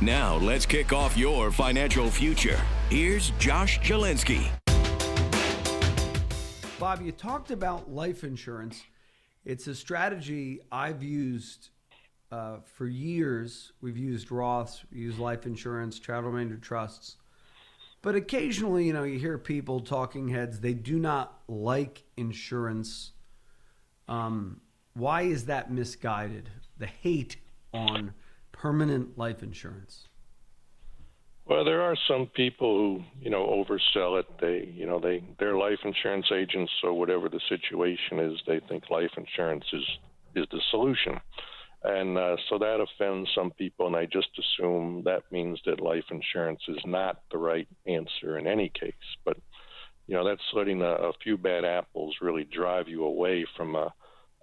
Now, let's kick off your financial future. Here's Josh Jalinski. Bob, you talked about life insurance. It's a strategy I've used uh, for years. We've used Roths, we use life insurance, charitable remainder trusts. But occasionally, you know, you hear people talking heads, they do not like insurance. Um, why is that misguided? The hate on permanent life insurance. Well, there are some people who, you know, oversell it. They, you know, they they're life insurance agents, so whatever the situation is, they think life insurance is is the solution, and uh, so that offends some people, and I just assume that means that life insurance is not the right answer in any case. But you know, that's letting a, a few bad apples really drive you away from a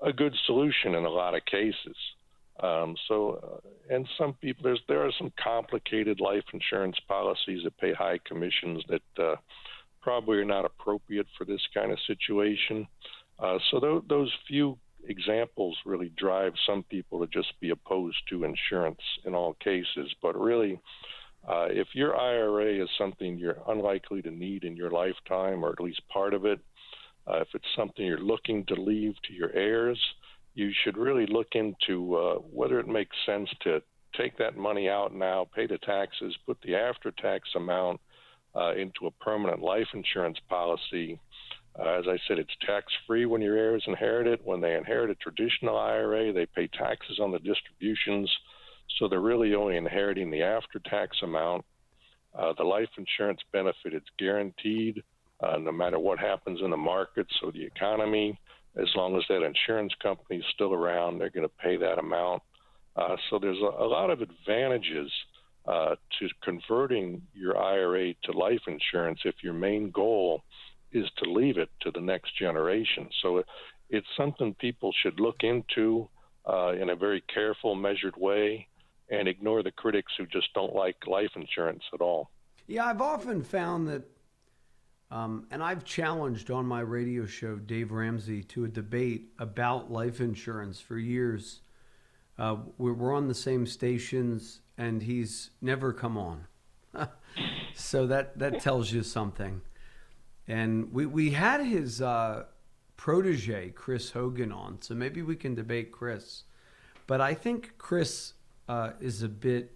a good solution in a lot of cases. Um, so, uh, and some people, there's there are some complicated life insurance policies that pay high commissions that uh, probably are not appropriate for this kind of situation. Uh, so th- those few examples really drive some people to just be opposed to insurance in all cases. But really, uh, if your IRA is something you're unlikely to need in your lifetime, or at least part of it, uh, if it's something you're looking to leave to your heirs, you should really look into uh, whether it makes sense to take that money out now, pay the taxes, put the after tax amount uh, into a permanent life insurance policy. Uh, as I said, it's tax free when your heirs inherit it. When they inherit a traditional IRA, they pay taxes on the distributions. So they're really only inheriting the after tax amount. Uh, the life insurance benefit is guaranteed uh, no matter what happens in the markets or the economy as long as that insurance company is still around, they're going to pay that amount. Uh, so there's a, a, lot of advantages uh, to converting your IRA to life insurance if your main goal is to leave it to the next generation. So it, it's something people should look into uh, in a very careful, measured way and ignore the critics who just don't like life insurance at all. Yeah, I've often found that um, and I've challenged on my radio show Dave Ramsey to a debate about life insurance for years. Uh, we're on the same stations, and he's never come on. so that that tells you something. And we we had his uh, protege Chris Hogan on, so maybe we can debate Chris. But I think Chris uh, is a bit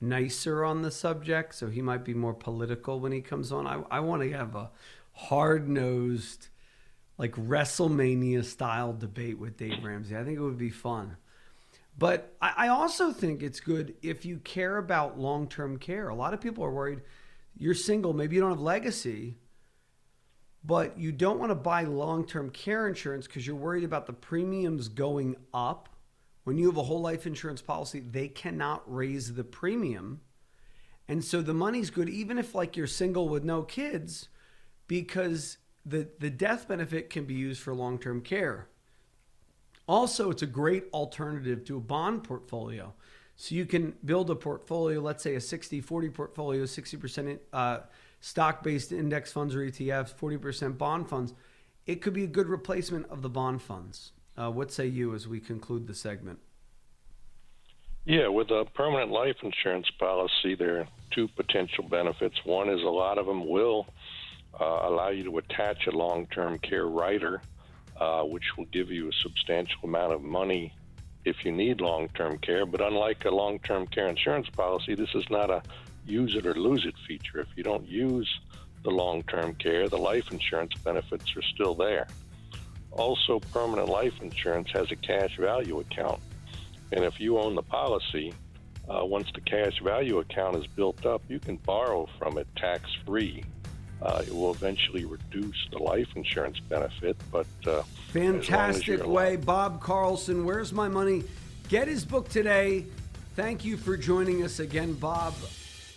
nicer on the subject, so he might be more political when he comes on. I, I want to have a hard nosed, like WrestleMania style debate with Dave Ramsey. I think it would be fun. But I, I also think it's good if you care about long term care. A lot of people are worried you're single, maybe you don't have legacy, but you don't want to buy long term care insurance because you're worried about the premiums going up when you have a whole life insurance policy, they cannot raise the premium. And so the money's good, even if like you're single with no kids, because the, the death benefit can be used for long term care. Also, it's a great alternative to a bond portfolio. So you can build a portfolio, let's say a 60 40 portfolio, 60% uh, stock based index funds or ETFs, 40% bond funds. It could be a good replacement of the bond funds. Uh, what say you as we conclude the segment? Yeah, with a permanent life insurance policy, there are two potential benefits. One is a lot of them will uh, allow you to attach a long term care rider, uh, which will give you a substantial amount of money if you need long term care. But unlike a long term care insurance policy, this is not a use it or lose it feature. If you don't use the long term care, the life insurance benefits are still there. Also, permanent life insurance has a cash value account. And if you own the policy, uh, once the cash value account is built up, you can borrow from it tax free. Uh, it will eventually reduce the life insurance benefit, but uh, fantastic way, Bob Carlson. Where's my money? Get his book today. Thank you for joining us again, Bob.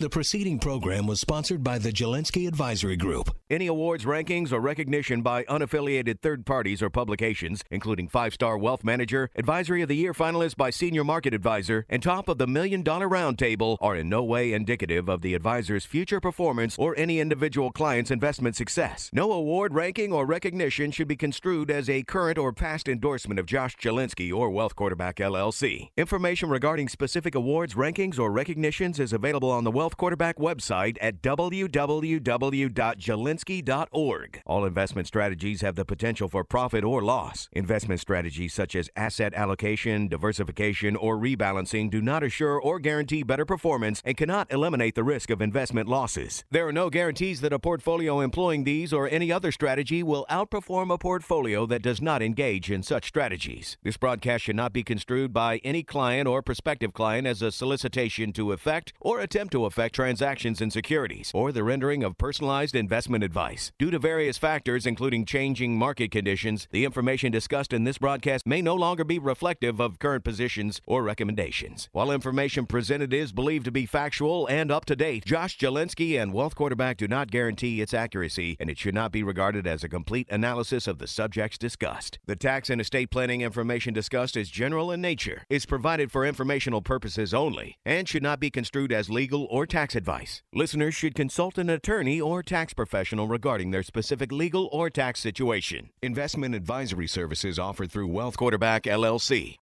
The preceding program was sponsored by the Jalinski Advisory Group. Any awards, rankings, or recognition by unaffiliated third parties or publications, including Five Star Wealth Manager, Advisory of the Year finalist by Senior Market Advisor, and Top of the Million Dollar Roundtable, are in no way indicative of the advisor's future performance or any individual client's investment success. No award, ranking, or recognition should be construed as a current or past endorsement of Josh Jalinski or Wealth Quarterback LLC. Information regarding specific awards, rankings, or recognitions is available on the Wealth Quarterback website at www.jalinski.org. All investment strategies have the potential for profit or loss. Investment strategies such as asset allocation, diversification, or rebalancing do not assure or guarantee better performance and cannot eliminate the risk of investment losses. There are no guarantees that a portfolio employing these or any other strategy will outperform a portfolio that does not engage in such strategies. This broadcast should not be construed by any client or prospective client as a solicitation to effect or attempt to effect affect transactions in securities or the rendering of personalized investment advice. Due to various factors, including changing market conditions, the information discussed in this broadcast may no longer be reflective of current positions or recommendations. While information presented is believed to be factual and up to date, Josh Jalinski and Wealth Quarterback do not guarantee its accuracy, and it should not be regarded as a complete analysis of the subjects discussed. The tax and estate planning information discussed is general in nature, is provided for informational purposes only, and should not be construed as legal or tax advice. Listeners should consult an attorney or tax professional regarding their specific legal or tax situation. Investment advisory services offered through Wealth Quarterback LLC.